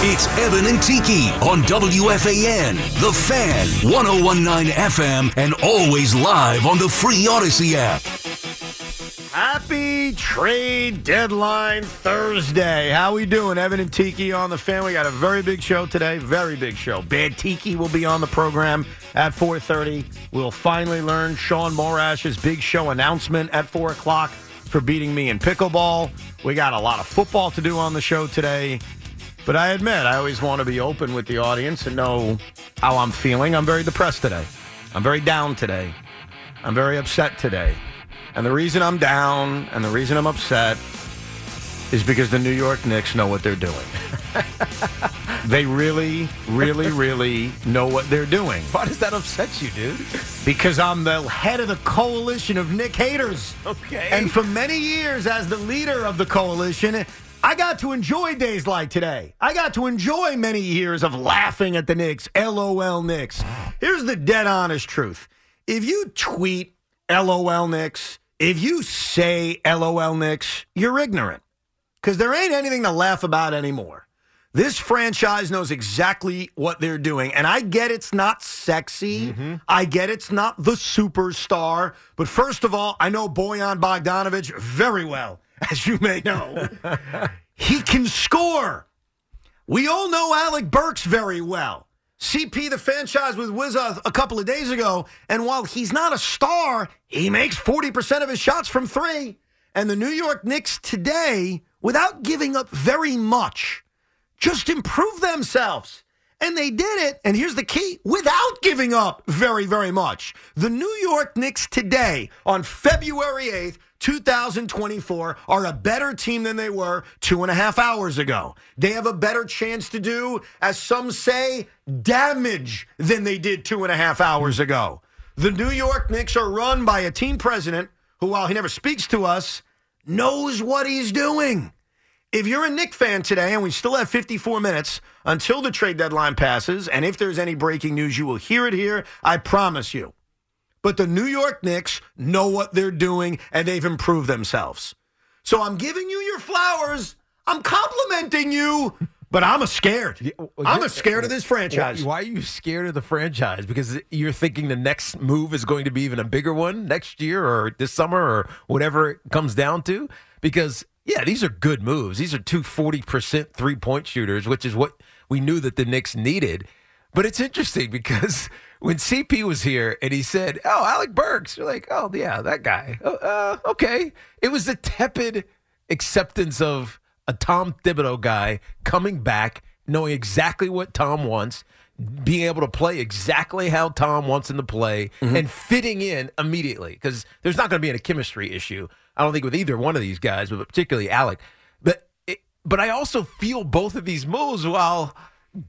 It's Evan and Tiki on WFAN, The Fan, 1019 FM, and always live on the free Audacy app. Happy trade deadline Thursday. How we doing? Evan and Tiki on the fan. We got a very big show today. Very big show. Bad Tiki will be on the program at 4.30. We'll finally learn Sean Morash's big show announcement at 4 o'clock for beating me in pickleball. We got a lot of football to do on the show today. But I admit, I always want to be open with the audience and know how I'm feeling. I'm very depressed today. I'm very down today. I'm very upset today. And the reason I'm down and the reason I'm upset is because the New York Knicks know what they're doing. they really, really, really know what they're doing. Why does that upset you, dude? Because I'm the head of the coalition of Knick haters. Okay. And for many years, as the leader of the coalition, I got to enjoy days like today. I got to enjoy many years of laughing at the Knicks. LOL Knicks. Here's the dead honest truth. If you tweet LOL Knicks, if you say LOL Knicks, you're ignorant. Because there ain't anything to laugh about anymore. This franchise knows exactly what they're doing. And I get it's not sexy. Mm-hmm. I get it's not the superstar. But first of all, I know Bojan Bogdanovic very well, as you may know. he can score. We all know Alec Burks very well. CP, the franchise with Wizza a couple of days ago. And while he's not a star, he makes 40% of his shots from three. And the New York Knicks today, without giving up very much, just improved themselves. And they did it, and here's the key without giving up very, very much. The New York Knicks today, on February 8th, 2024, are a better team than they were two and a half hours ago. They have a better chance to do, as some say, damage than they did two and a half hours ago. The New York Knicks are run by a team president who, while he never speaks to us, knows what he's doing. If you're a Knick fan today, and we still have 54 minutes until the trade deadline passes, and if there's any breaking news, you will hear it here. I promise you. But the New York Knicks know what they're doing, and they've improved themselves. So I'm giving you your flowers. I'm complimenting you, but I'm a scared. I'm a scared of this franchise. Why are you scared of the franchise? Because you're thinking the next move is going to be even a bigger one next year or this summer or whatever it comes down to? Because, yeah, these are good moves. These are two 40% three point shooters, which is what we knew that the Knicks needed. But it's interesting because when CP was here and he said, "Oh, Alec Burks," you're like, "Oh, yeah, that guy." Oh, uh, okay, it was a tepid acceptance of a Tom Thibodeau guy coming back, knowing exactly what Tom wants, being able to play exactly how Tom wants him to play, and fitting in immediately. Because there's not going to be any chemistry issue. I don't think with either one of these guys, but particularly Alec. But it, but I also feel both of these moves while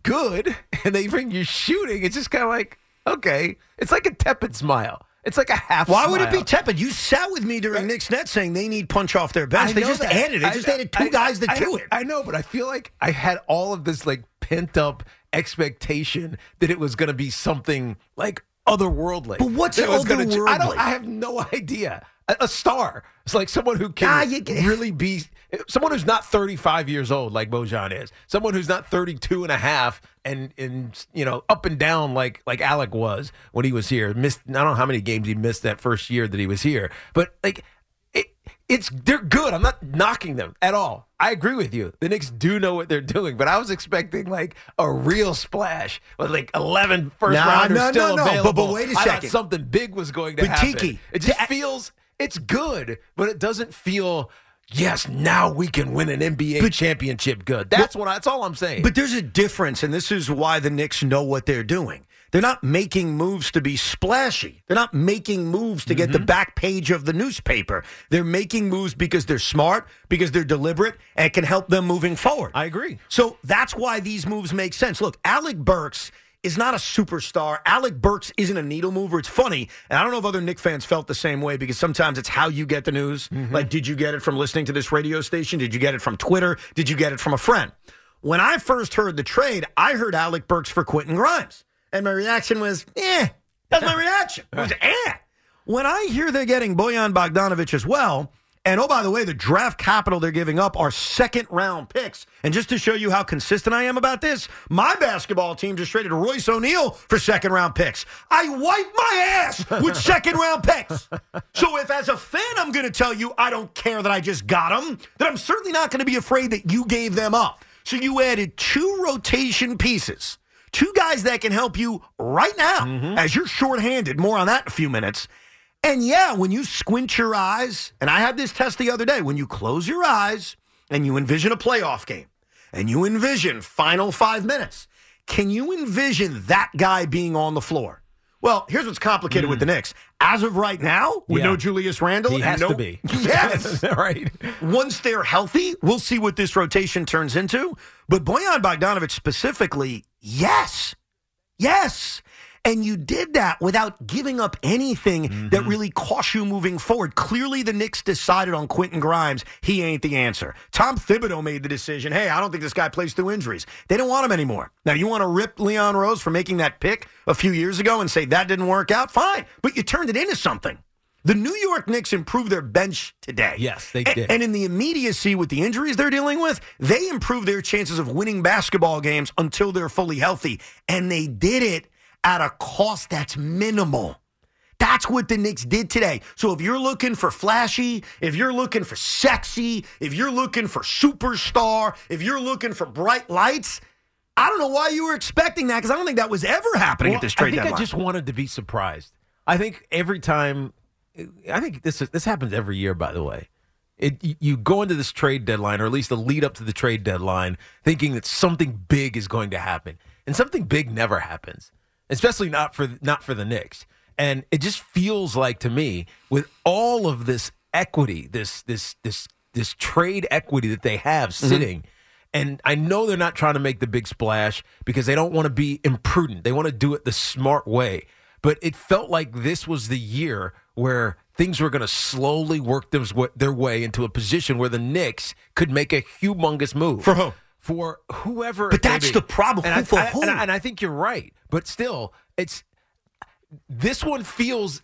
good, and they bring you shooting. It's just kind of like okay, it's like a tepid smile. It's like a half. Smile. Why would it be tepid? You sat with me during Knicks Net saying they need punch off their bench. They just that. added. They I- just added two I- guys that I- do it. I know, but I feel like I had all of this like pent up expectation that it was going to be something like otherworldly. But what's That was gonna ch- I don't. I have no idea. A, star. It's like someone who can Ah, you get- really be someone who's not 35 years old like Bojan is. Someone who's not 32 and a half and and you know up and down like like Alec was when he was here. Missed I don't know how many games he missed that first year that he was here. But like it, it's they're good. I'm not knocking them at all. I agree with you. The Knicks do know what they're doing, but I was expecting like a real splash with like 11 first Nah, rounders no, no, still no. But- available. but wait a I thought second. something big was going to But happen. Tiki, it just feels it's good, but it doesn't feel. Yes, now we can win an NBA championship. Good. That's what. I, that's all I'm saying. But there's a difference, and this is why the Knicks know what they're doing. They're not making moves to be splashy. They're not making moves to Mm-hmm. get the back page of the newspaper. They're making moves because they're smart, because they're deliberate, and it can help them moving forward. I agree. So that's why these moves make sense. Look, Alec Burks is not a superstar. Alec Burks isn't a needle mover. It's funny, and I don't know if other Knick fans felt the same way because sometimes it's how you get the news. Mm-hmm. Like, did you get it from listening to this radio station? Did you get it from Twitter? Did you get it from a friend? When I first heard the trade, I heard Alec Burks for Quentin Grimes, and my reaction was, eh. That's my reaction. It was, eh. When I hear they're getting Bojan Bogdanovic as well, and oh, by the way, the draft capital they're giving up are second round picks. And just to show you how consistent I am about this, my basketball team just traded Royce O'Neal for second round picks. I wipe my ass with second round picks. So if as a fan I'm going to tell you I don't care that I just got them, then I'm certainly not going to be afraid that you gave them up. So you added two rotation pieces. Two guys that can help you right now mm-hmm. as you're shorthanded. More on that in a few minutes. And yeah, when you squint your eyes, and I had this test the other day, when you close your eyes and you envision a playoff game and you envision final five minutes, can you envision that guy being on the floor? Well, here's what's complicated with the hmm. Knicks. As of right now, we Yeah. no Julius Randle, He has no- to be. Yes. right. Once they're healthy, we'll see what this rotation turns into. But Bojan Bogdanovic specifically, yes. Yes. And you did that without giving up anything that mm-hmm. really cost you moving forward. Clearly, the Knicks decided on Quentin Grimes. He ain't the answer. Tom Thibodeau made the decision hey, I don't think this guy plays through injuries. They don't want him anymore. Now, you want to rip Leon Rose for making that pick a few years ago and say that didn't work out? Fine. But you turned it into something. The New York Knicks improved their bench today. Yes, they did. And in the immediacy with the injuries they're dealing with, they improved their chances of winning basketball games until they're fully healthy. And they did it at a cost that's minimal. That's what the Knicks did today. So if you're looking for flashy, if you're looking for sexy, if you're looking for superstar, if you're looking for bright lights, I don't know why you were expecting that because I don't think that was ever happening at this trade I think deadline. I just wanted to be surprised. I think every time, I think this is, this happens every year. By the way, it you go into this trade deadline, or at least the lead up to the trade deadline, thinking that something big is going to happen, and something big never happens, especially not for not for the Knicks. And it just feels like to me, with all of this equity, this this this this trade equity that they have mm-hmm. sitting. And I know they're not trying to make the big splash because they don't want to be imprudent. They want to do it the smart way. But it felt like this was the year where things were going to slowly work their way into a position where the Knicks could make a humongous move. For who? For whoever. But that's the problem. And Who I, for I- and I- and I think you're right. But still, it's this one feels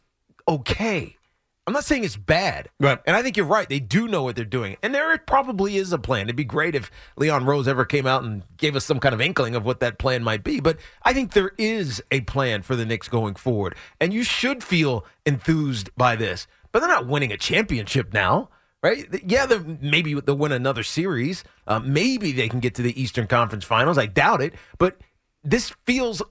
okay. I'm not saying it's bad. Right. And I think you're right. They do know what they're doing. And there probably is a plan. It'd be great if Leon Rose ever came out and gave us some kind of inkling of what that plan might be. But I think there is a plan for the Knicks going forward. And you should feel enthused by this. But they're not winning a championship now. Right? Yeah, maybe they'll win another series. Uh, maybe they can get to the Eastern Conference Finals. I doubt it. But this feels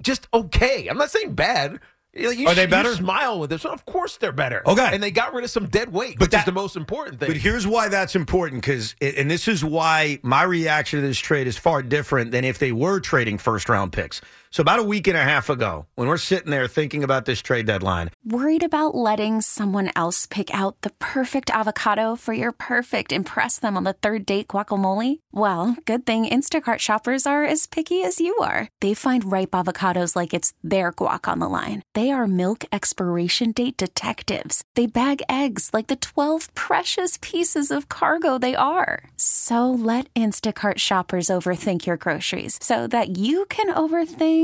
just okay. I'm not saying bad. You Are they better? You smile with this. Of course they're better. Okay. And they got rid of some dead weight, But which is the most important thing. But here's why that's important because, and this is why my reaction to this trade is far different than if they were trading first round picks. So, about a week and a half ago, when we're sitting there thinking about this trade deadline, Worried about letting someone else pick out the perfect avocado for your perfect impress them on the third date guacamole? Well, good thing Instacart shoppers are as picky as you are. They find ripe avocados like it's their guac on the line. They are milk expiration date detectives. They bag eggs like the 12 precious pieces of cargo they are. So let Instacart shoppers overthink your groceries so that you can overthink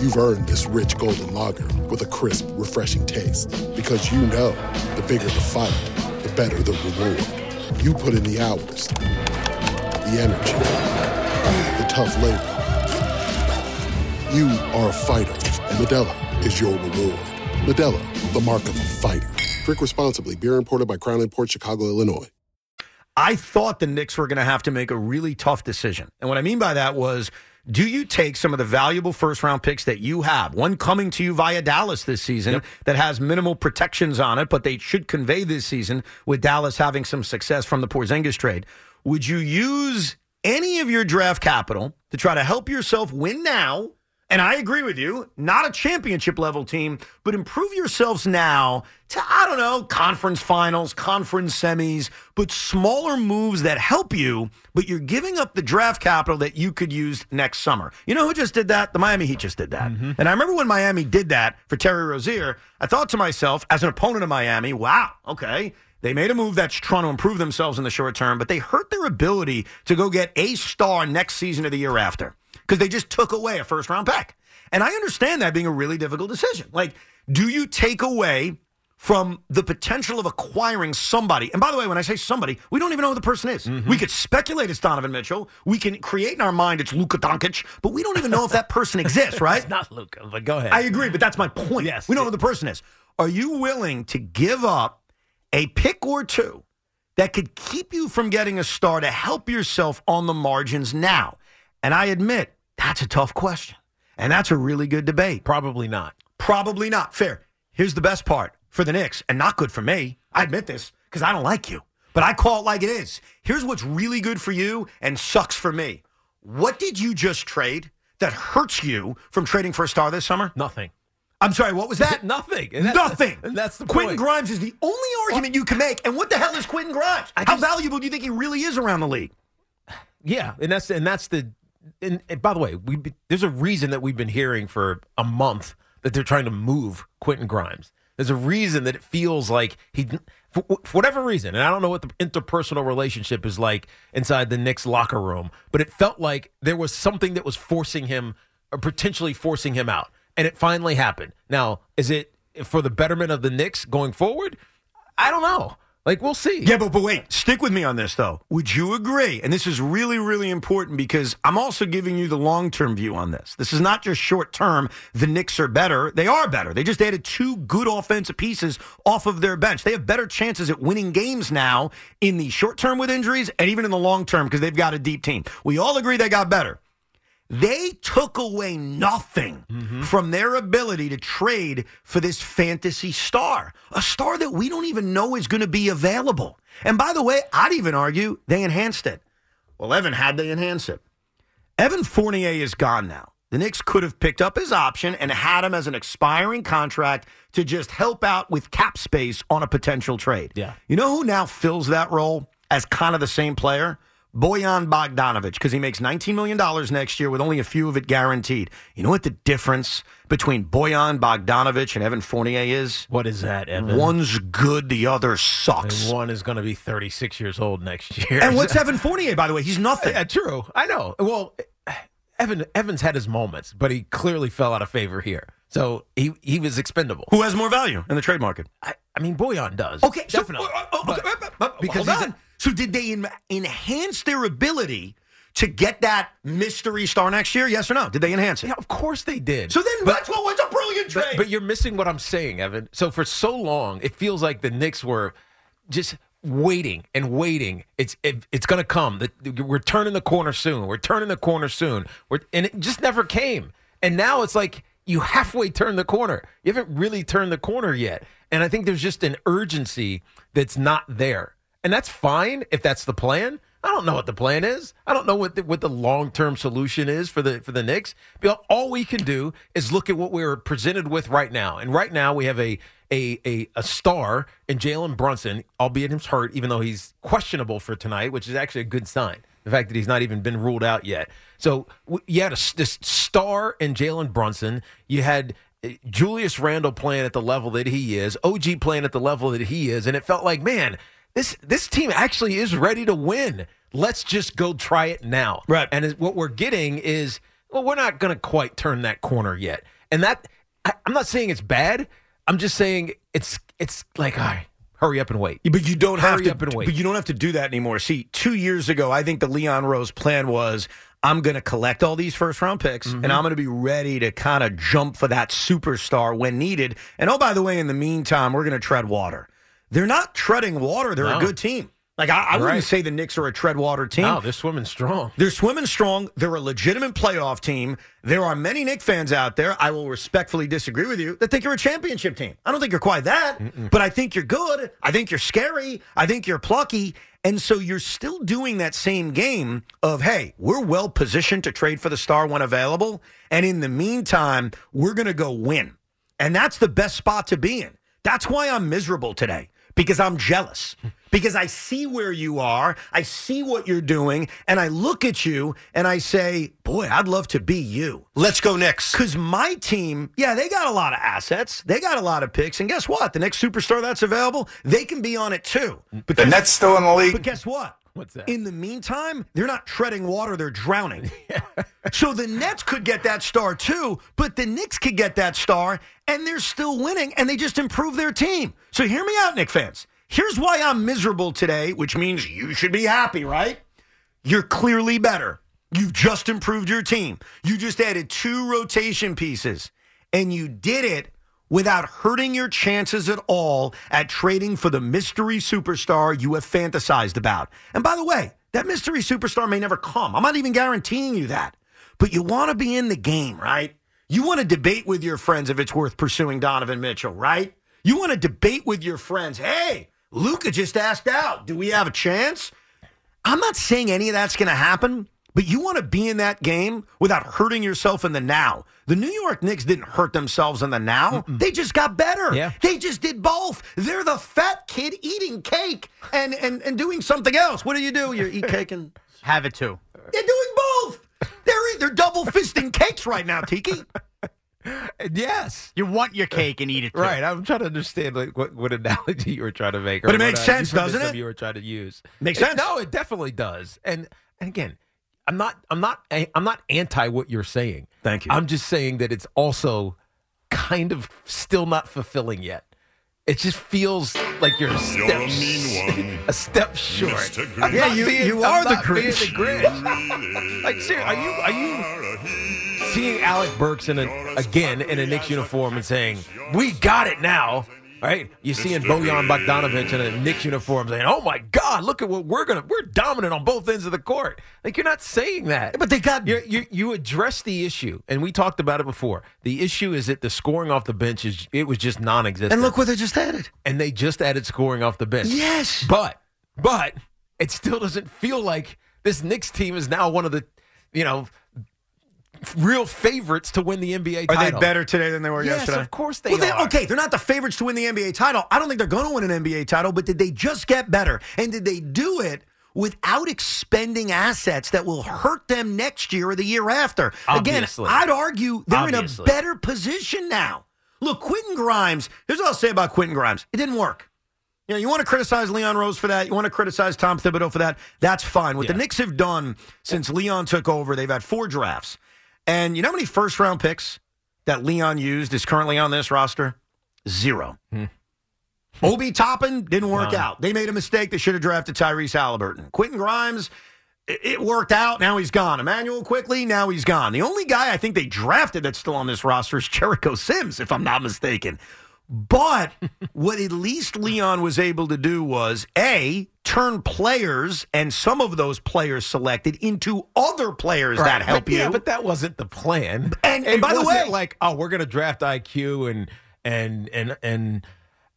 You've earned this rich golden lager with a crisp, refreshing taste. Because you know the bigger the fight, the better the reward. You put in the hours, the energy, the tough labor. You are a fighter, and Modelo is your reward. Modelo, the mark of a fighter. Drink responsibly. Beer imported by Crown Port Chicago, Illinois. I thought the Knicks were going to have to make a really tough decision. And what I mean by that was do you take some of the valuable first round picks that you have, one coming to you via Dallas this season Yep. that has minimal protections on it, but they should convey this season with Dallas having some success from the Porzingis trade? Would you use any of your draft capital to try to help yourself win now? And I agree with you, not a championship level team, but improve yourselves now to, I don't know, conference finals, conference semis, but smaller moves that help you, but you're giving up the draft capital that you could use next summer. You know who just did that? The Miami Heat just did that. Mm-hmm. And I remember when Miami did that for Terry Rozier, I thought to myself, as an opponent of Miami, wow, okay. They made a move that's trying to improve themselves in the short term, but they hurt their ability to go get a star next season or the year after because they just took away a first round pick. And I understand that being a really difficult decision. Like, do you take away from the potential of acquiring somebody? And by the way, when I say somebody, we don't even know who the person is. Mm-hmm. We could speculate it's Donovan Mitchell. We can create in our mind it's Luka Doncic, but we don't even know if that person exists, right? It's not Luka, but go ahead. I agree, but that's my point. Yes. We don't know who the person is. Are you willing to give up a pick or two that could keep you from getting a star to help yourself on the margins now? And I admit, that's a tough question. And that's a really good debate. Probably not. Probably not. Fair. Here's the best part for the Knicks, and not good for me. I admit this because I don't like you, but I call it like it is. Here's what's really good for you and sucks for me. What did you just trade that hurts you from trading for a star this summer? Nothing. I'm sorry, what was that? Nothing. And that- Nothing. And that's the Quentin point. Grimes is the only argument you can make. And what the hell is Quentin Grimes? How valuable do you think he really is around the league? Yeah, and that's and that's the. And, and by the way, we there's a reason that we've been hearing for a month that they're trying to move Quentin Grimes. There's a reason that it feels like he, for, for whatever reason, and I don't know what the interpersonal relationship is like inside the Knicks locker room, but it felt like there was something that was forcing him, or potentially forcing him out, and it finally happened. Now, is it for the betterment of the Knicks going forward? I don't know. Like we'll see. Yeah, but, but wait, stick with me on this, though. Would you agree? And this is really, really important because I'm also giving you the long term view on this. This is not just short term. The Knicks are better. They are better. They just added two good offensive pieces off of their bench. They have better chances at winning games now in the short term with injuries and even in the long term because they've got a deep team. We all agree they got better. They took away nothing mm-hmm. from their ability to trade for this fantasy star, a star that we don't even know is going to be available. And by the way, I'd even argue they enhanced it. Well, Evan, had they enhance it? Evan Fournier is gone now. The Knicks could have picked up his option and had him as an expiring contract to just help out with cap space on a potential trade. Yeah. You know who now fills that role as kind of the same player? Bojan Bogdanovic, because he makes $19 million next year with only a few of it guaranteed. You know what the difference between Bojan Bogdanovic and Evan Fournier is? What is that, Evan? One's good, the other sucks. And one is going to be 36 years old next year. And what's Evan Fournier, by the way? He's nothing. Yeah, true. I know. Well, Evan Evans had his moments, but he clearly fell out of favor here. So he he was expendable. Who has more value in the trade market? I, I mean, Bojan does. Okay, so- definitely. uh, uh, okay, But- but- but- because hold he's on. a- so did they en- enhance their ability to get that mystery star next year? Yes or no? Did they enhance it? yeah, of course they did. So then that's what was a brilliant But, trade. but you're missing what I'm saying, Evan. So for so long, it feels like the Knicks were just waiting and waiting. It's it, it's going to come. The- We're turning the corner soon. We're turning the corner soon. We're, and it just never came. And now it's like you halfway turned the corner. You haven't really turned the corner yet. And I think there's just an urgency that's not there. And that's fine if that's the plan. I don't know what the plan is. I don't know what the, what the long term solution is for the for the Knicks. All we can do is look at what we're presented with right now. And right now we have a a a, a star in Jalen Brunson, albeit he's hurt, even though he's questionable for tonight, which is actually a good sign. The fact that he's not even been ruled out yet. So you had a, this star in Jalen Brunson. You had uh, Julius Randle playing at the level that he is, OG playing at the level that he is, and it felt like, man, this this team actually is ready to win. Let's just go try it now. Right. And what we're getting is, well, we're not going to quite turn that corner yet. And that I, I'm not saying it's bad. I'm just saying it's it's like, all right, hurry up and wait. But you don't have to. up and wait. But you don't have to do that anymore. See, two years ago, I think the Leon Rose plan was. I'm going to collect all these first round picks Mm-hmm. and I'm going to be ready to kind of jump for that superstar when needed. And oh, by the way, in the meantime, we're going to tread water. They're not treading water. They're No. a good team. Like, I, I wouldn't Right. say the Knicks are a tread water team. No, they're swimming strong. They're swimming strong. They're a legitimate playoff team. There are many Knick fans out there. I will respectfully disagree with you that think you're a championship team. I don't think you're quite that, but I think you're good. I think you're scary. I think you're plucky. And so you're still doing that same game of, hey, we're well positioned to trade for the star when available. And in the meantime, we're going to go win. And that's the best spot to be in. That's why I'm miserable today because I'm jealous. Because I see where you are, I see what you're doing, and I look at you and I say, boy, I'd love to be you. Let's go Knicks. Because my team, yeah, they got a lot of assets, they got a lot of picks, and guess what? The next superstar that's available, they can be on it too. The Nets still in the league. But guess what? What's that? In the meantime, they're not treading water, they're drowning. so the Nets could get that star too, but the Knicks could get that star, and they're still winning, and they just improve their team. So hear me out, Knick fans. Here's why I'm miserable today, which means you should be happy, right? You're clearly better. You've just improved your team. You just added two rotation pieces, and you did it without hurting your chances at all at trading for the mystery superstar you have fantasized about. And by the way, that mystery superstar may never come. I'm not even guaranteeing you that. But you want to be in the game, right? You want to debate with your friends if it's worth pursuing Donovan Mitchell, right? You want to debate with your friends. Hey, Luka just asked out. Do we have a chance? I'm not saying any of that's going to happen, but you want to be in that game without hurting yourself in the now. The New York Knicks didn't hurt themselves in the now. They just got better. Yeah. They just did both. They're the fat kid eating cake and, and, and doing something else. What do you do? You eat cake and Have it too. they're doing both. They're they're double fisting cakes right now, Tiki. Yes. You want your cake and eat it too. Right. I'm trying to understand like what, what analogy you were trying to make. or But it makes sense, doesn't it? You were trying to use. Makes It- sense. no, it definitely does. And and again, I'm not I'm not eh, I'm not anti what you're saying. Thank you. I'm just saying that it's also kind of still not fulfilling yet. It just feels like you're a step, a step short. I'm Yeah, you- being- you are the not being Grinch. the Grinch. like, seriously, are you are you seeing Alec Burks in a, again in a Knicks uniform and saying, "We got it now"? Right? You seeing Bojan Bogdanovic in a Knicks uniform saying, "Oh my God, look at what we're gonna we're dominant on both ends of the court." Like you're not saying that, But they got you you you address the issue, and we talked about it before. The issue is that the scoring off the bench is it was just non-existent, and look what they just added. and they just added scoring off the bench. Yes. But but it still doesn't feel like this Knicks team is now one of the you know real favorites to win the NBA title. Are they better today than they were Yes, yesterday? of course they well, are. Okay, they're not the favorites to win the NBA title. I don't think they're going to win an NBA title, but did they just get better? And did they do it without expending assets that will hurt them next year or the year after? Obviously. Again, I'd argue they're in a better position now. Look, Quentin Grimes, here's what I'll say about Quentin Grimes. It didn't work. You know, you want to criticize Leon Rose for that. You want to criticize Tom Thibodeau for that. That's fine. What the Yeah. Knicks have done since Leon took over, they've had four drafts. And you know how many first round picks that Leon used is currently on this roster? Zero. Hmm. Obi Toppin didn't work out. They made a mistake. They should have drafted Tyrese Haliburton. Quentin Grimes, it worked out. Now he's gone. Immanuel Quickley, now he's gone. The only guy I think they drafted that's still on this roster is Jericho Sims, if I'm not mistaken. But what at least Leon was able to do was A, turn players and some of those players selected into other players that help but, you. Yeah, but that wasn't the plan. And- and by the way- like, oh, we're going to draft IQ and and and and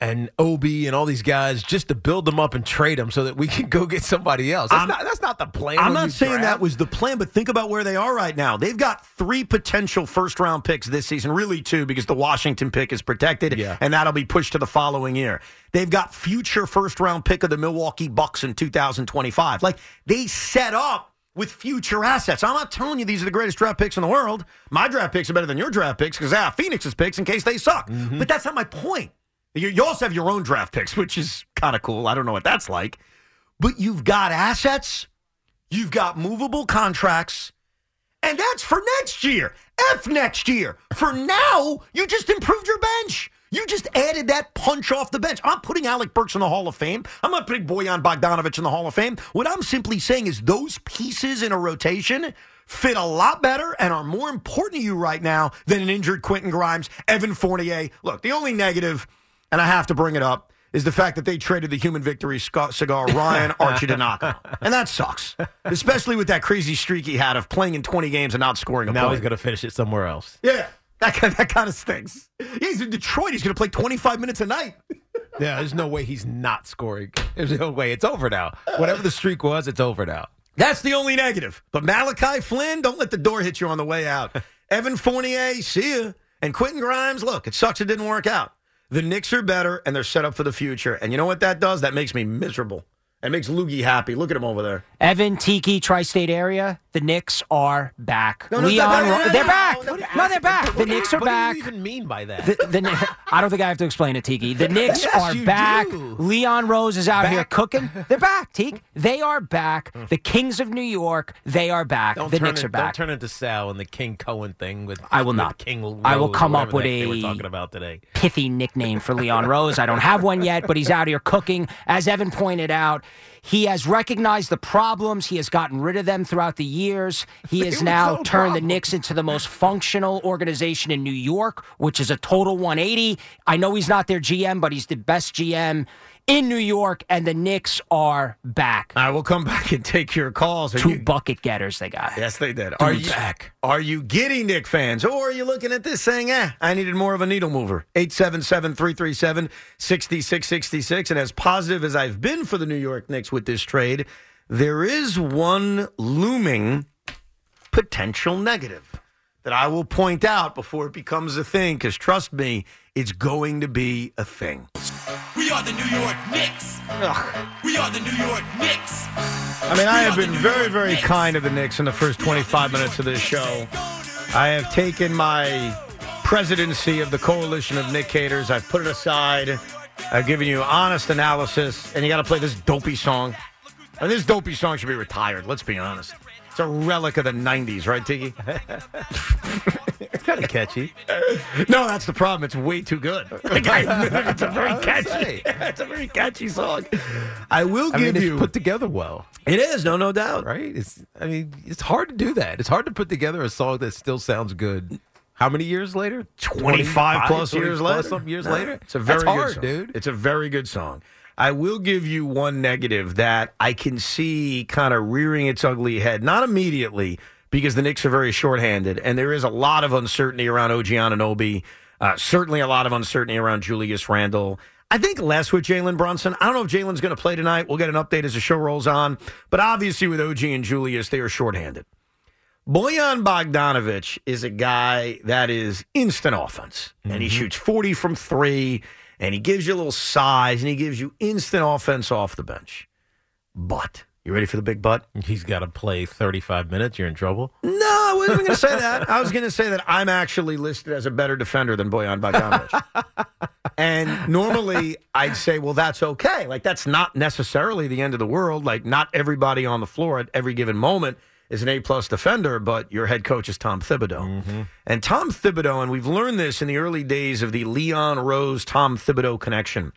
and OB and all these guys just to build them up and trade them so that we can go get somebody else. That's, not, that's not the plan. I'm not saying draft. that was the plan, but think about where they are right now. They've got three potential first round picks this season, really two, because the Washington pick is protected, Yeah. and that'll be pushed to the following year. They've got future first round pick of the Milwaukee Bucks in 2025. Like they set up with future assets. I'm not telling you these are the greatest draft picks in the world. My draft picks are better than your draft picks because I have Phoenix's picks in case they suck. Mm-hmm. But that's not my point. You, also have your own draft picks, which is kind of cool. I don't know what that's like. But you've got assets, you've got movable contracts, and that's for next year. F next year. For now, you just improved your bench. You just added that punch off the bench. I'm putting Alec Burks in the Hall of Fame. I'm not putting Bojan Bogdanovic in the Hall of Fame. What I'm simply saying is those pieces in a rotation fit a lot better and are more important to you right now than an injured Quentin Grimes, Evan Fournier. Look, the only negative, and I have to bring it up, is the fact that they traded the human victory cigar Ryan Arcidiacono. And that sucks, especially with that crazy streak he had of playing in 20 games and not scoring a Now point. he's going to finish it somewhere else. Yeah, that kind, that kind of stinks. He's in Detroit. He's going to play 25 minutes a night. Yeah, there's no way he's not scoring. There's no way. It's over now. Whatever the streak was, it's over now. That's the only negative. But Malachi Flynn, don't let the door hit you on the way out. Evan Fournier, see ya. And Quentin Grimes, look, it sucks it didn't work out. The Knicks are better and they're set up for the future. And you know what that does? That makes me miserable. It makes Loogie happy. Look at him over there. Evan, Tiki, tri-state area. The Knicks are back. No, no, Leon, no, no, no, they're back. no, No, they're back. The What Knicks are what back. do you even mean by that? The, the, I don't think I have to explain it, Tiki. The Knicks Yes, are back. do. Leon Rose is out here cooking. They're back, Tiki. They are back. The Kings of New York, they are back. Don't the Knicks it, are back. Don't turn into Sal and the King Cohen thing with I will with not. King I will come up with the heck they a- talking about today. pithy nickname for Leon Rose. I don't have one yet, but he's out here cooking. As Evan pointed out, he has recognized the problems. He has gotten rid of them throughout the years. He has now no turned the problem. Knicks into the most functional organization in New York, which is a total 180. I know he's not their GM, but he's the best GM in New York, and the Knicks are back. I will come back and take your calls. Are Two you- bucket getters they got. Yes, they did. Are you back. Are you giddy, Knick fans? Or are you looking at this saying, eh, I needed more of a needle mover? 877 337 6666. And as positive as I've been for the New York Knicks with this trade, there is one looming potential negative that I will point out before it becomes a thing, because trust me, it's going to be a thing. We are the New York Knicks. We are the New York Knicks. I mean, I have been very, very kind to the Knicks in the first 25 minutes of this show. I have taken my presidency of the coalition of Knick haters. I've put it aside. I've given you honest analysis, and you got to play this dopey song. And this dopey song should be retired. Let's be honest. It's a relic of the '90s, right, Tiki? Kind of catchy. no, that's the problem. It's way too good. Like, I it's a very catchy. It's a very catchy song. I will I give mean, you. it's put together well, it is no, no doubt. right? It's. I mean, it's hard to do that. It's hard to put together a song that still sounds good. How many years later? 25 plus 20 years plus later. Some years No, later. It's a very hard, song. dude. It's a very good song. I will give you one negative that I can see kind of rearing its ugly head. Not immediately, because the Knicks are very shorthanded, and there is a lot of uncertainty around OG Anunoby. Uh, certainly a lot of uncertainty around Julius Randle. I think less with Jalen Brunson. I don't know if Jalen's going to play tonight. We'll get an update as the show rolls on. But obviously, with OG and Julius, they are shorthanded. Bojan Bogdanovic is a guy that is instant offense, and he shoots 40 from three, and he gives you a little size, and he gives you instant offense off the bench. But, you ready for the big butt? He's got to play 35 minutes. You're in trouble. No, I wasn't going to say that. I was going to say that I'm actually listed as a better defender than Bojan Bogdanovic. and normally I'd say, well, that's okay. Like, that's not necessarily the end of the world. Like, not everybody on the floor at every given moment is an A plus defender, but your head coach is Tom Thibodeau. Mm-hmm. And Tom Thibodeau, and we've learned this in the early days of the Leon Rose Tom Thibodeau connection,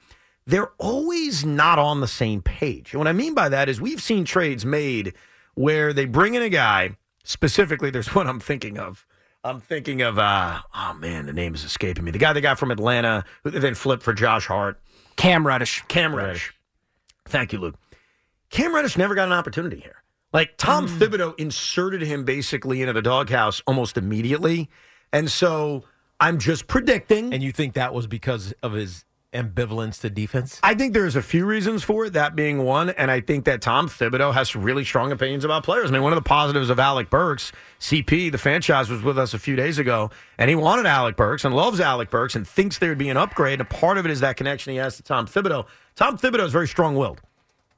they're always not on the same page. And what I mean by that is we've seen trades made where they bring in a guy, specifically, there's one I'm thinking of. I'm thinking of uh oh man, the name is escaping me. The guy they got from Atlanta who then flipped for Josh Hart. Cam Reddish. Cam Reddish. Thank you, Luke. Cam Reddish never got an opportunity here. Like Tom Thibodeau inserted him basically into the doghouse almost immediately. And so I'm just predicting. And you think that was because of his ambivalence to defense? I think there's a few reasons for it, that being one. And I think that Tom Thibodeau has really strong opinions about players. I mean, one of the positives of Alec Burks, CP, the franchise was with us a few days ago, and he wanted Alec Burks and loves Alec Burks and thinks there would be an upgrade. And part of it is that connection he has to Tom Thibodeau. Tom Thibodeau is very strong willed.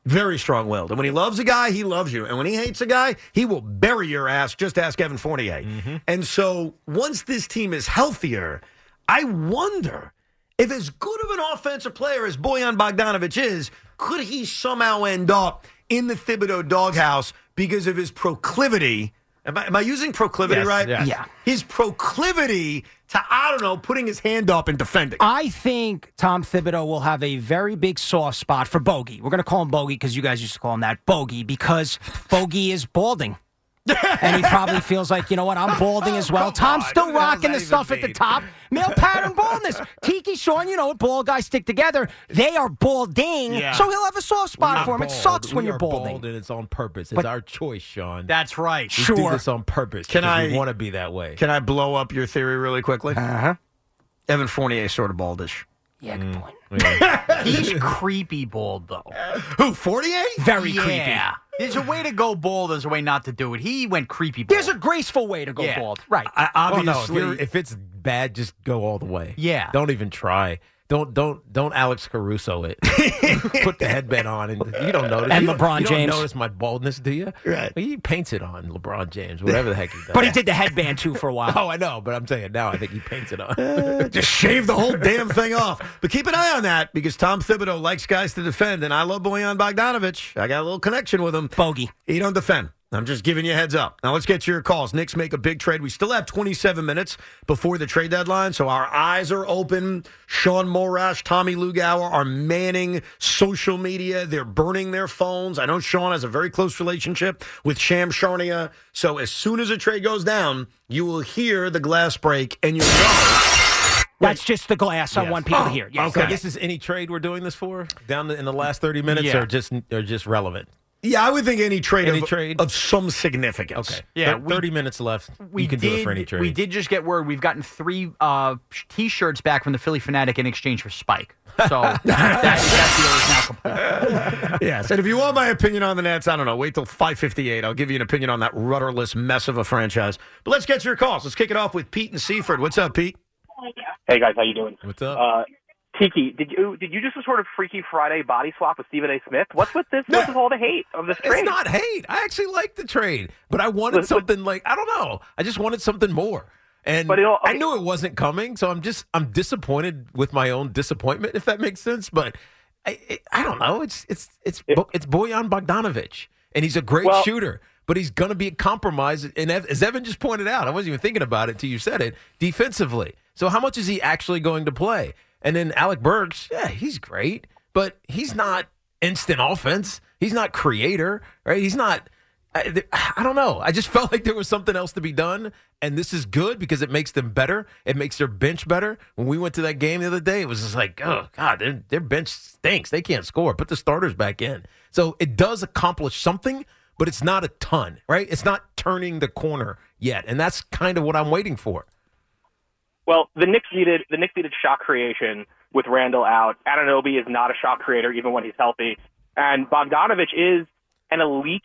Very strong willed. And when he loves a guy, he loves you. And when he hates a guy, he will bury your ass. Just ask Evan Fournier. Mm-hmm. And so once this team is healthier, I wonder if as good of an offensive player as Bojan Bogdanovic is, could he somehow end up in the Thibodeau doghouse because of his proclivity? Am I, am I using proclivity Yes, right? yes. Yeah. His proclivity to, I don't know, putting his hand up and defending. I think Tom Thibodeau will have a very big soft spot for Bogey. We're going to call him Bogey because you guys used to call him that Bogey because Bogey is balding. And he probably feels like, you know what, I'm balding as well. Tom's still rocking the stuff at the top. Male pattern baldness. Tiki, Sean, you know, bald guys stick together. They are balding, Yeah. so he'll have a soft spot We're for him. It bald. sucks when you're balding. bald and it's on purpose. It's But- our choice, Sean. That's right. We do this on purpose. Can I- want to be that way? Can I blow up your theory really quickly? Uh huh. Evan Fournier is sort of baldish. Yeah, good point. He's creepy bald though. Who Fournier? Very yeah. creepy. There's a way to go bald. There's a way not to do it. He went creepy bald. There's a graceful way to go Yeah. bald. Right. I, Well, no, if, obviously, if it's bad, just go all the way. Yeah. Don't even try. Don't don't don't Alex Caruso it. Put the headband on, and you don't notice. And You don't- LeBron you don't notice my baldness, do you? Right. Well, he paints it on LeBron James, whatever the heck he does. But he did the headband too for a while. Oh, I know, but I'm saying now I think he paints it on. Uh, just shave the whole damn thing off. But keep an eye on that because Tom Thibodeau likes guys to defend, and I love Bojan Bogdanovic. I got a little connection with him. Bogey. He don't defend. I'm just giving you a heads up. Now let's get to your calls. Knicks make a big trade. We still have 27 minutes before the trade deadline, so our eyes are open. Sean Morash, Tommy Lugauer are manning social media. They're burning their phones. I know Sean has a very close relationship with Shams Charania. So as soon as a trade goes down, you will hear the glass break and you'll know. That's just the glass I Yes. want people Oh, to hear. Yes. So this is any trade we're doing this for down in the last 30 minutes, Yeah. or just or just relevant. Yeah, I would think any trade, Any of, trade? of some significance. Okay. Yeah, Thir- we- 30 minutes left. we you can did, do it for any trade. We did just get word we've gotten three uh, T-shirts back from the Phillie Phanatic in exchange for Spike. So that, that deal is now complete. yes, and if you want my opinion on the Nets, I don't know. Wait till five fifty-eight. I'll give you an opinion on that rudderless mess of a franchise. But let's get to your calls. Let's kick it off with Pete and Seaford. What's up, Pete? Hey guys, how you doing? What's up? Uh, Tiki, did you did you just sort of Freaky Friday body swap with Stephen A. Smith? What's with this? What's with all the hate of this trade? It's not hate. I actually like the trade, but I wanted something like I don't know. I just wanted something more, and But all- I knew it wasn't coming. So I'm just I'm disappointed with my own disappointment, if that makes sense. But I I, I don't know. It's it's it's Bo- it's Bojan Bogdanovic, and he's a great Well- shooter. But he's going to be a compromise, and as Evan just pointed out, I wasn't even thinking about it until you said it. Defensively, so how much is he actually going to play? And then Alec Burks, yeah, he's great, but he's not instant offense. He's not creator, right? He's not. I, I don't know. I just felt like there was something else to be done, and this is good because it makes them better. It makes their bench better. When we went to that game the other day, it was just like, oh god, their their bench stinks. They can't score. Put the starters back in. So it does accomplish something, but it's not a ton, right? It's not turning the corner yet, and that's kind of what I'm waiting for. Well, the Knicks needed the Knicks needed shot creation with Randle out. Anunoby is not a shot creator even when he's healthy, and Bogdanovic is an elite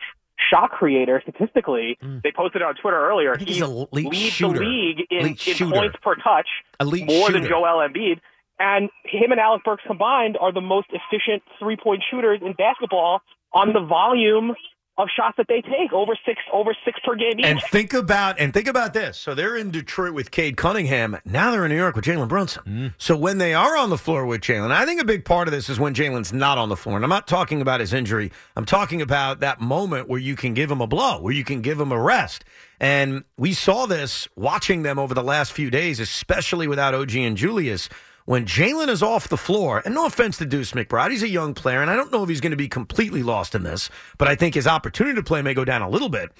shot creator statistically. They posted it on Twitter earlier. Mm. he's He leads shooter. the league in, in points per touch, Elite more than shooter. Joel Embiid. And him and Alec Burks combined are the most efficient three point shooters in basketball on the volume of shots that they take over six over six per game each. And think about and think about this. So they're in Detroit with Cade Cunningham. Now they're in New York with Jalen Brunson. Mm. So when they are on the floor with Jalen, I think a big part of this is when Jalen's not on the floor. And I'm not talking about his injury. I'm talking about that moment where you can give him a blow, where you can give him a rest. And we saw this watching them over the last few days, especially without OG and Julius. When Jalen is off the floor, and no offense to Deuce McBride, he's a young player, and I don't know if he's going to be completely lost in this, but I think his opportunity to play may go down a little bit.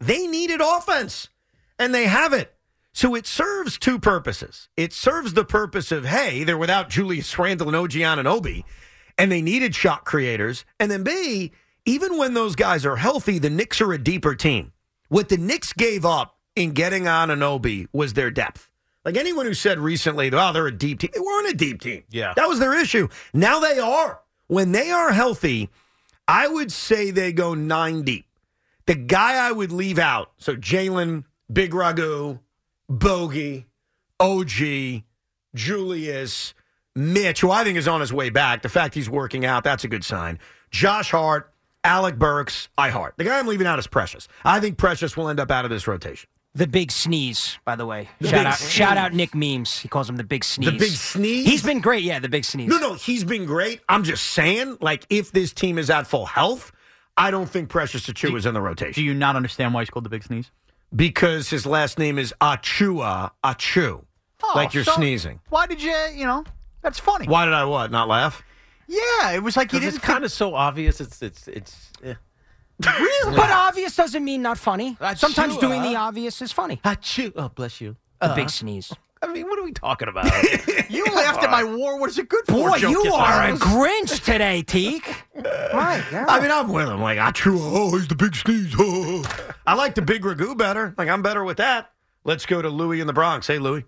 They needed offense, and they have it. So it serves two purposes. It serves the purpose of, hey, they're without Julius Randle and OG Anunoby, and they needed shot creators. And then B, even when those guys are healthy, the Knicks are a deeper team. What the Knicks gave up in getting on Anunoby was their depth. Like anyone who said recently, oh, they're a deep team. They weren't a deep team. Yeah. That was their issue. Now they are. When they are healthy, I would say they go nine deep. The guy I would leave out, so Jalen, Big Ragu, Bogey, OG, Julius, Mitch, who I think is on his way back. The fact he's working out, that's a good sign. Josh Hart, Alec Burks, I Hart. The guy I'm leaving out is Precious. I think Precious will end up out of this rotation. The big sneeze, by the way. The shout out, sneeze. shout out Knick Memes. He calls him the big sneeze. The big sneeze? He's been great. Yeah, the big sneeze. No, no, he's been great. I'm just saying, like, if this team is at full health, I don't think Precious Achiuwa is in the rotation. Do you not understand why he's called the big sneeze? Because his last name is Achua Achu. like you're Oh, so- sneezing. Why did you, you know, that's funny. Why did I what? Not laugh? Yeah, it was like you 'Cause didn't it's kind of so obvious. It's it's it's. eh. Really? But obvious doesn't mean not funny. Sometimes doing huh? the obvious is funny. Achoo. Oh, bless you. The Uh, big sneeze. I mean, what are we talking about? You laughed at my war. What is it good for? Boy, you are a Grinch today, Teak. My God. I mean, I'm with him. Like, Achiuwa, oh, he's the big sneeze. Oh. I like the big ragu better. Like, I'm better with that. Let's go to Louis in the Bronx. Hey, Louis.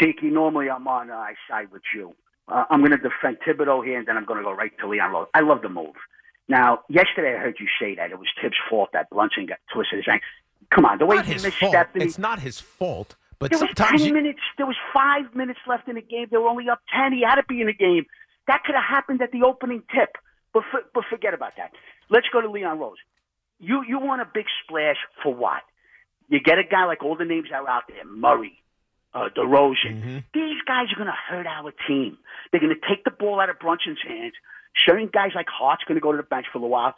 Tiki, normally I'm on uh, I side with you. Uh, I'm going to defend Thibodeau here, and then I'm going to go right to Leon Rose. I love the move. Now, yesterday I heard you say that it was Thibs' fault that Brunson got twisted his ankle. Come on, the way he missed fault. Stephanie. It's not his fault. But there was sometimes ten you, minutes. There was five minutes left in the game. They were only up ten. He had to be in the game. That could have happened at the opening tip. But for, but forget about that. Let's go to Leon Rose. You you want a big splash for what? You get a guy like all the names that are out there, Murray, uh, DeRozan. These guys are going to hurt our team. They're going to take the ball out of Brunson's hands. Certain guys like Hart's going to go to the bench for a while.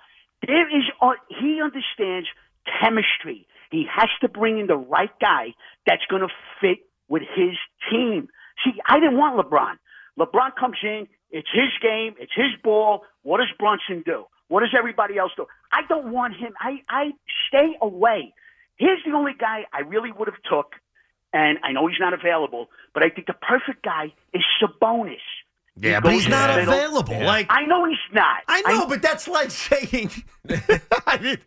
There is, uh, he understands chemistry. He has to bring in the right guy that's going to fit with his team. See, I didn't want LeBron. LeBron comes in, it's his game, it's his ball. What does Brunson do? What does everybody else do? I don't want him. I, I stay away. Here's the only guy I really would have took, and I know he's not available, but I think the perfect guy is Sabonis. Yeah, He but he's not in the middle. available. Like I know he's not. I know, but that's like saying. I mean,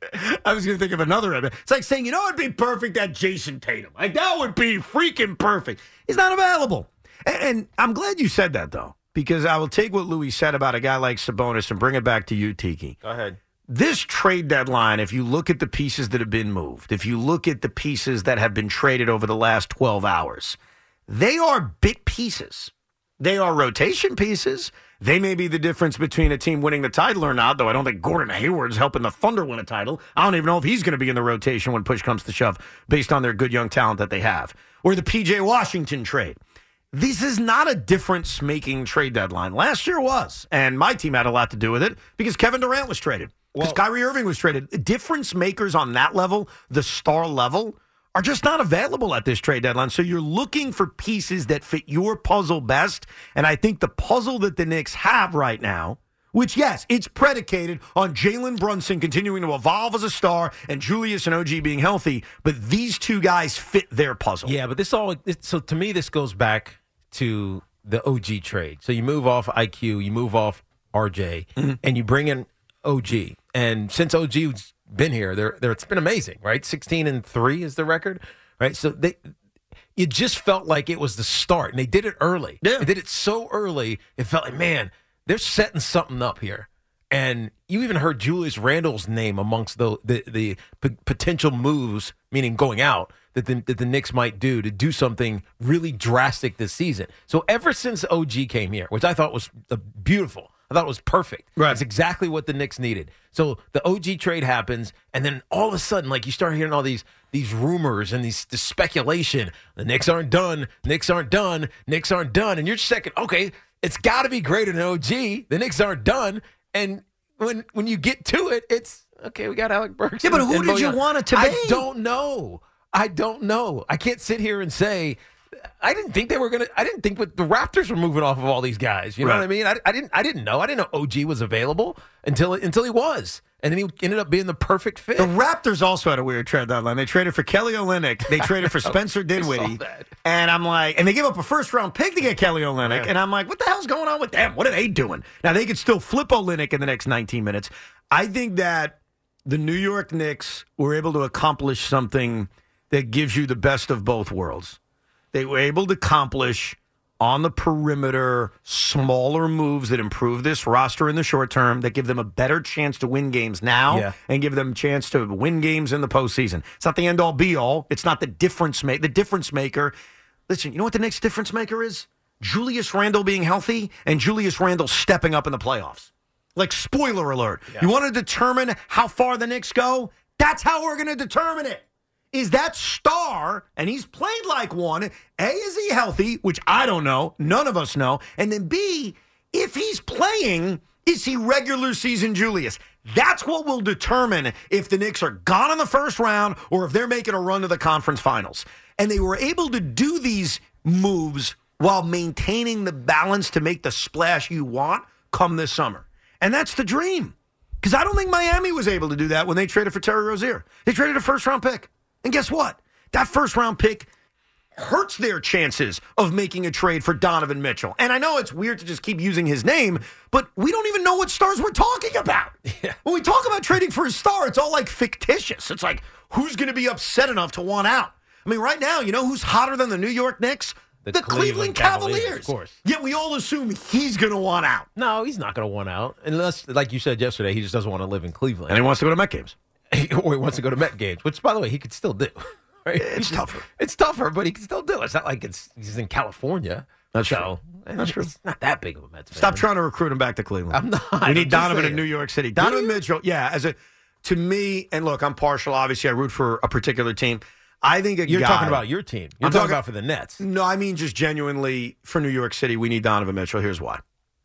I was going to think of another. It's like saying, you know, it'd be perfect that Jayson Tatum. Like that would be freaking perfect. He's not available, and, and I'm glad you said that though, because I will take what Louis said about a guy like Sabonis and bring it back to you, Tiki. Go ahead. This trade deadline, if you look at the pieces that have been moved, if you look at the pieces that have been traded over the last 12 hours, they are bit pieces. They are rotation pieces. They may be the difference between a team winning the title or not, though I don't think Gordon Hayward's helping the Thunder win a title. I don't even know if he's going to be in the rotation when push comes to shove based on their good young talent that they have. Or the PJ Washington trade. This is not a difference making trade deadline. Last year was, and my team had a lot to do with it because Kevin Durant was traded, because Kyrie Irving was traded. Difference makers on that level, the star level, are just not available at this trade deadline. So you're looking for pieces that fit your puzzle best. And I think the puzzle that the Knicks have right now, which, yes, it's predicated on Jalen Brunson continuing to evolve as a star and Julius and OG being healthy, but these two guys fit their puzzle. Yeah, but this all it, so to me this goes back to the OG trade. So you move off IQ, you move off RJ, Mm-hmm. and you bring in OG. And since OG's been here, they're, they're, it's been amazing, right? Sixteen and three is the record, right? So they. It just felt like it was the start, and they did it early. Yeah. They did it so early, it felt like, man, they're setting something up here. And you even heard Julius Randle's name amongst the the, the p- potential moves, meaning going out that the, that the Knicks might do to do something really drastic this season. So ever since OG came here, which I thought was beautiful, I thought it was perfect. Right, it's exactly what the Knicks needed. So the OG trade happens, and then all of a sudden, like you start hearing all these these rumors and these this speculation. The Knicks aren't done. Knicks aren't done. Knicks aren't done. And you're just second, okay, it's got to be greater than OG. The Knicks aren't done. And when when you get to it, it's okay. We got Alec Burks. Yeah, but who did you want it to be? I don't know. I don't know. I can't sit here and say. I didn't think they were gonna. I didn't think the Raptors were moving off of all these guys. You know Right. what I mean? I, I didn't. I didn't know. I didn't know OG was available until until he was, and then he ended up being the perfect fit. The Raptors also had a weird trade deadline. They traded for Kelly Olynyk. They traded for Spencer Dinwiddie. And I'm like, and they gave up a first round pick to get Kelly Olynyk. And I'm like, what the hell's going on with them? What are they doing? Now they could still flip Olynyk in the next 19 minutes. I think that the New York Knicks were able to accomplish something that gives you the best of both worlds. They were able to accomplish on the perimeter smaller moves that improve this roster in the short term that give them a better chance to win games now Yeah. and give them a chance to win games in the postseason. It's not the end all be all. It's not the difference make the difference maker. Listen, you know what the next difference maker is? Julius Randle being healthy and Julius Randle stepping up in the playoffs. Like spoiler alert. You want to determine how far the Knicks go? That's how we're going to determine it. Is that star, and he's played like one. A, is he healthy? Which I don't know. None of us know. And then B, if he's playing, is he regular season Julius? That's what will determine if the Knicks are gone in the first round or if they're making a run to the conference finals. And they were able to do these moves while maintaining the balance to make the splash you want come this summer. And that's the dream. Because I don't think Miami was able to do that when they traded for Terry Rozier. They traded a first round pick. And guess what? That first round pick hurts their chances of making a trade for Donovan Mitchell. And I know it's weird to just keep using his name, but we don't even know what stars we're talking about. When we talk about trading for a star, it's all like fictitious. It's like who's going to be upset enough to want out? I mean, right now, you know who's hotter than the New York Knicks? The Cleveland, Cleveland Cavaliers. Cavaliers, of course. Yet we all assume he's going to want out. No, he's not going to want out unless, like you said yesterday, he just doesn't want to live in Cleveland. And he wants to go to Met games. or he wants to go to Met games, which, by the way, he could still do. Right? It's tougher. It's tougher, but he can still do it. It's not like it's he's in California. That's so, true. Eh, That's true. It's not that big of a Mets fan. Stop trying to recruit him back to Cleveland. I'm not. We need Donovan in. New York City. Donovan Mitchell, yeah, as a to me, and look, I'm partial. Obviously, I root for a particular team. I think a You're guy- talking about your team. You're I'm talking, talking- about for the Nets. No, I mean just genuinely for New York City, we need Donovan Mitchell. Here's why.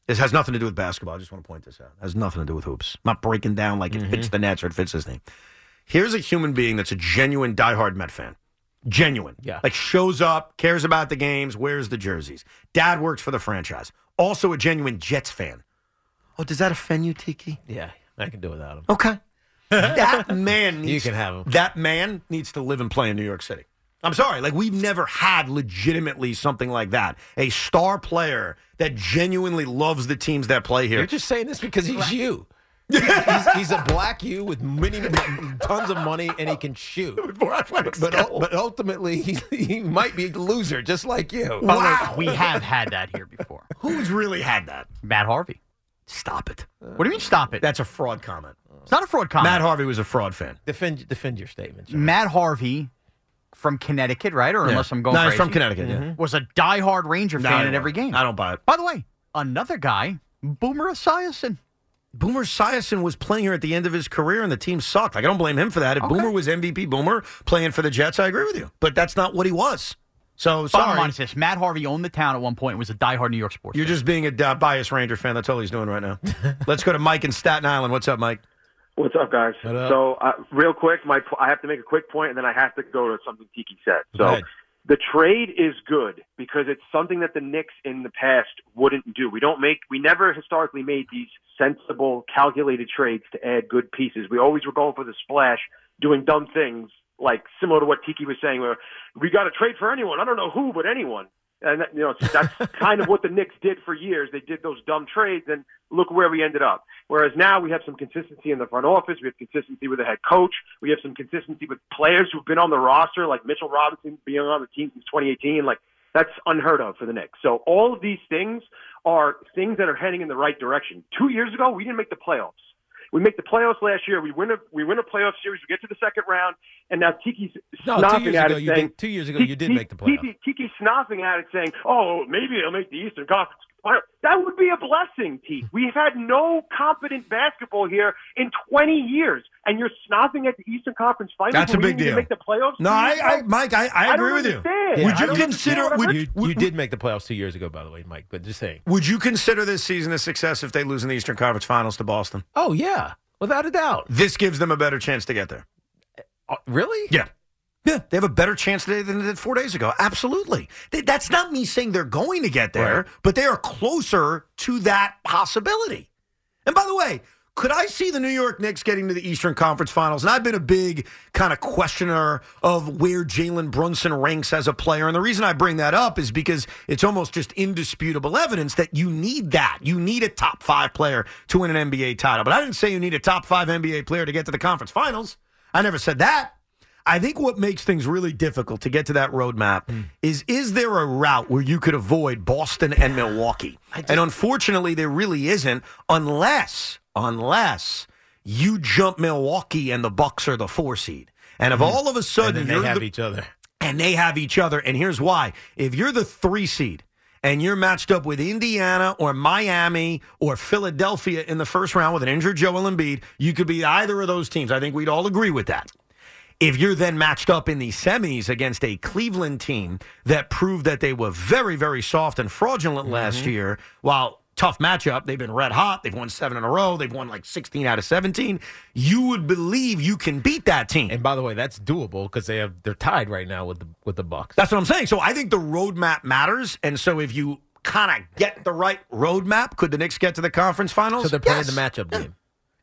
This has nothing to do with basketball. I just want to point this out. It has nothing to do with hoops. I'm not breaking down like it Mm-hmm. fits the Nets or it fits his name. Here's a human being that's a genuine diehard Met fan. Genuine. Yeah. Like shows up, cares about the games, wears the jerseys. Dad works for the franchise. Also a genuine Jets fan. Oh, does that offend you, Tiki? Yeah, I can do without him. Okay. that man needs You can have him. That man needs to live and play in New York City. I'm sorry, like we've never had legitimately something like that. A star player that genuinely loves the teams that play here. You're just saying this because he's you. he's, he's a black you with many, tons of money, and he can shoot. But, but, but ultimately, he, he might be a loser, just like you. By the we have had that here before. Who's really had that? Matt Harvey. Stop it. Uh, what do you mean stop it? That's a fraud comment. It's not a fraud comment. Matt Harvey was a fraud fan. Defend defend your statement. John. Matt Harvey from Connecticut, right? Or unless I'm going No, he's crazy, from Connecticut, yeah. Was a diehard Ranger No, fan I at every buy it. game. I don't buy it. By the way, another guy, Boomer Esiason. Boomer Esiason was playing here at the end of his career, and the team sucked. Like, I don't blame him for that. If. Boomer was MVP Boomer playing for the Jets, I agree with you. But that's not what he was. So Bottom sorry, line is this: Matt Harvey owned the town at one point. and Was a diehard New York sports. you're fan. just being a uh, biased Ranger fan. That's all he's doing right now. Let's go to Mike in Staten Island. What's up, Mike? What's up, guys? What up? So, uh, real quick, my I have to make a quick point, and then I have to go to something Tiki said. So, the trade is good because it's something that the Knicks in the past wouldn't do. We don't make, we never historically made these sensible, calculated trades to add good pieces. We always were going for the splash, doing dumb things, like similar to what Tiki was saying, where we got to trade for anyone. I don't know who, but anyone. And you know, that's kind of what the Knicks did for years. They did those dumb trades, and look where we ended up. Whereas now we have some consistency in the front office. We have consistency with the head coach. We have some consistency with players who've been on the roster, like Mitchell Robinson being on the team since 2018. Like that's unheard of for the Knicks. So all of these things are things that are heading in the right direction. Two years ago, we didn't make the playoffs. We make the playoffs last year. We win a we win a playoff series. We get to the second round, and now Tiki's No, at ago it you saying did. Two years ago you did make the playoffs. Tiki, Tiki snobbing at it, saying, "Oh, maybe they'll make the Eastern Conference." Final." That would be a blessing, Tiki. We've had no competent basketball here in 20 years, and you're snobbing at the Eastern Conference Finals. That's a big didn't even deal. Make the playoffs. No, I, I? Mike, I, I I agree don't with you. understand. Would you consider? Would, You, you did make the playoffs two years ago, by the way, Mike. But just saying. would you consider this season a success if they lose in the Eastern Conference Finals to Boston? Oh yeah, without a doubt. This gives them a better chance to get there. Uh, really? Yeah. Yeah, they have a better chance today than they did four days ago. Absolutely. They, that's not me saying they're going to get there, Right. but they are closer to that possibility. And by the way, Could I see the New York Knicks getting to the Eastern Conference Finals? And I've been a big kind of questioner of where Jalen Brunson ranks as a player. And the reason I bring that up is because it's almost just indisputable evidence that you need that. You need a top five player to win an NBA title. But I didn't say you need a top five NBA player to get to the conference finals. I never said that. I think what makes things really difficult to get to that roadmap hmm. is is there a route where you could avoid Boston and Milwaukee? And unfortunately, there really isn't unless unless you jump Milwaukee and the Bucks are the four seed. And if hmm. all of a sudden they have the- each other. and they have each other. And here's why: if you're the three seed and you're matched up with Indiana or Miami or Philadelphia in the first round with an injured Joel Embiid, you could be either of those teams. I think we'd all agree with that. If you're then matched up in the semis against a Cleveland team that proved that they were very, very soft and fraudulent last mm-hmm. year, while tough matchup, they've been red hot, they've won seven in a row, they've won like 16 out of 17, you would believe you can beat that team. And by the way, that's doable because they have they're tied right now with the with the Bucks. That's what I'm saying. So I think the roadmap matters. And so if you kind of get the right roadmap, could the Knicks get to the conference finals? So they're playing Yes. the matchup game.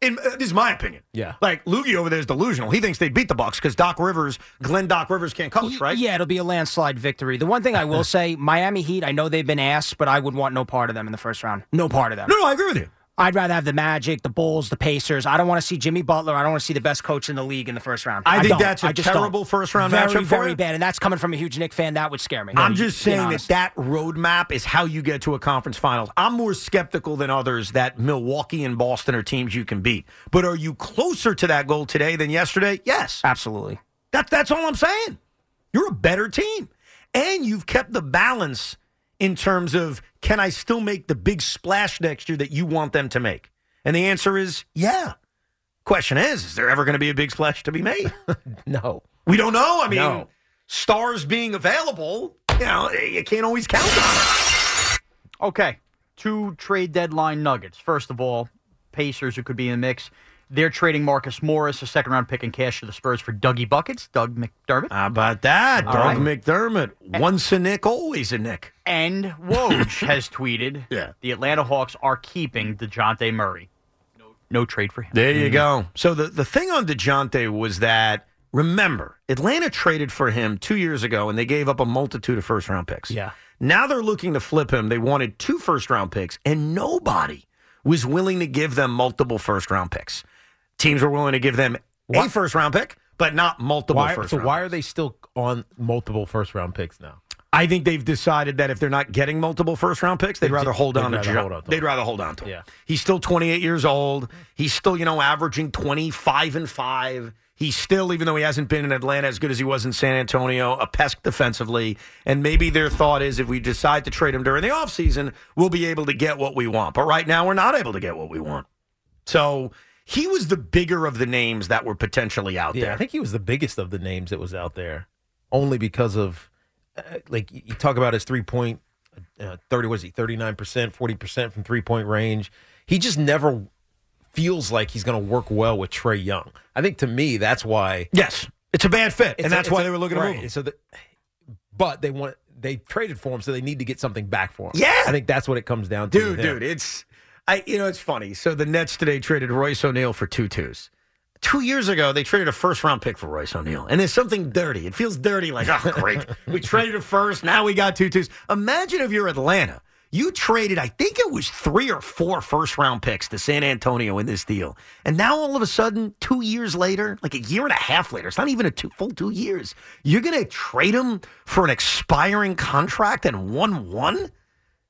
In, uh, this is my opinion. Yeah. Like Loogie over there is delusional. He thinks they'd beat the Bucks because Doc Rivers, Glenn Doc Rivers can't coach, right? Yeah, it'll be a landslide victory. The one thing I will say, Miami Heat, I know they've been asked, but I would want no part of them in the first round. No part of them. No, no, I agree with you. I'd rather have the Magic, the Bulls, the Pacers. I don't want to see Jimmy Butler. I don't want to see the best coach in the league in the first round. I think don't. that's a I just don't. terrible first-round very, matchup for Very you. bad, and that's coming from a huge Knick fan. That would scare me. I'm just saying that that roadmap is how you get to a conference finals. I'm more skeptical than others that Milwaukee and Boston are teams you can beat. But are you closer to that goal today than yesterday? Yes. Absolutely. That, that's all I'm saying. You're a better team. And you've kept the balance in terms of can I still make the big splash next year that you want them to make? And the answer is yeah. Question is, is there ever going to be a big splash to be made? no. We don't know. I mean, No. stars being available, you know, you can't always count on it. Okay, two trade deadline nuggets. First of all, Pacers, who could be in the mix, they're trading Marcus Morris, a second round pick in cash to the Spurs for Dougie Buckets, Doug McDermott. How about that? All Doug right. McDermott. Once a Knick, always a Knick. And Woj has tweeted Yeah. the Atlanta Hawks are keeping Dejounte Murray. No, no trade for him. There you mm. go. So the, the thing on Dejounte was that, remember, Atlanta traded for him two years ago and they gave up a multitude of first round picks. Yeah. Now they're looking to flip him. They wanted two first round picks, and nobody was willing to give them multiple first round picks. Teams were willing to give them a first round pick, but not multiple Why, first so round why are they still on multiple first round picks now? I think they've decided that if they're not getting multiple first round picks, they'd They'd rather hold they'd on to rather Joe. hold on to They'd him. rather hold on to him. Yeah. He's still 28 years old. He's still, you know, averaging 25 and 5. He's still, even though he hasn't been in Atlanta as good as he was in San Antonio, a pest defensively. And maybe their thought is if we decide to trade him during the offseason, we'll be able to get what we want. But right now, we're not able to get what we want. So he was the bigger of the names that were potentially out Yeah, there. I think he was the biggest of the names that was out there, only because of uh, like you talk about his three point uh, thirty. Was he thirty nine percent, forty percent from three point range? He just never feels like he's going to work well with Trae Young. I think to me that's why. Yes, it's a bad fit, and that's it's why a- they were looking right, to move him. So the, but they want they traded for him, so they need to get something back for him. Yeah. I think that's what it comes down to. dude, dude, it's I. You know, it's funny. So the Nets today traded Royce O'Neale for two twos. Two years ago, they traded a first round pick for Royce O'Neale, and there's something dirty. It feels dirty, like oh great, we traded a first, now we got two twos. Imagine if you're Atlanta. You traded, I think it was three or four first round picks to San Antonio in this deal. And now all of a sudden, two years later, like a year and a half later, it's not even a two, full two years, you're going to trade him for an expiring contract and 1 1?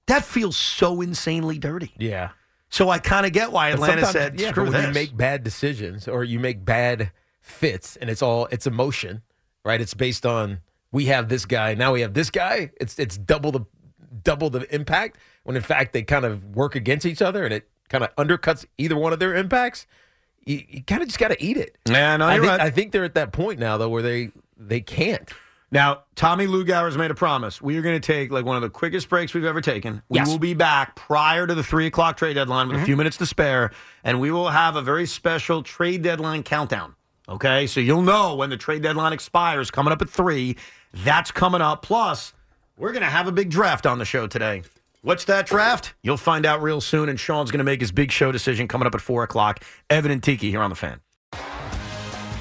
That feels so insanely dirty. Yeah. So I kind of get why Atlanta said, yeah, screw when this. you make bad decisions or you make bad fits and it's all it's emotion, right? It's based on we have this guy, now we have this guy. It's it's double the double the impact when in fact they kind of work against each other and it kind of undercuts either one of their impacts. You, you kind of just got to eat it. Yeah, no, I think, right. I think they're at that point now though where they they can't. Now, Tommy Lugauer's made a promise. We are going to take like one of the quickest breaks we've ever taken. We Yes. will be back prior to the three o'clock trade deadline with a mm-hmm. few minutes to spare, and we will have a very special trade deadline countdown. Okay, so you'll know when the trade deadline expires coming up at three. That's coming up. Plus, we're going to have a big draft on the show today. What's that draft? You'll find out real soon, and Sean's going to make his big show decision coming up at 4 o'clock. Evan and Tiki here on The Fan.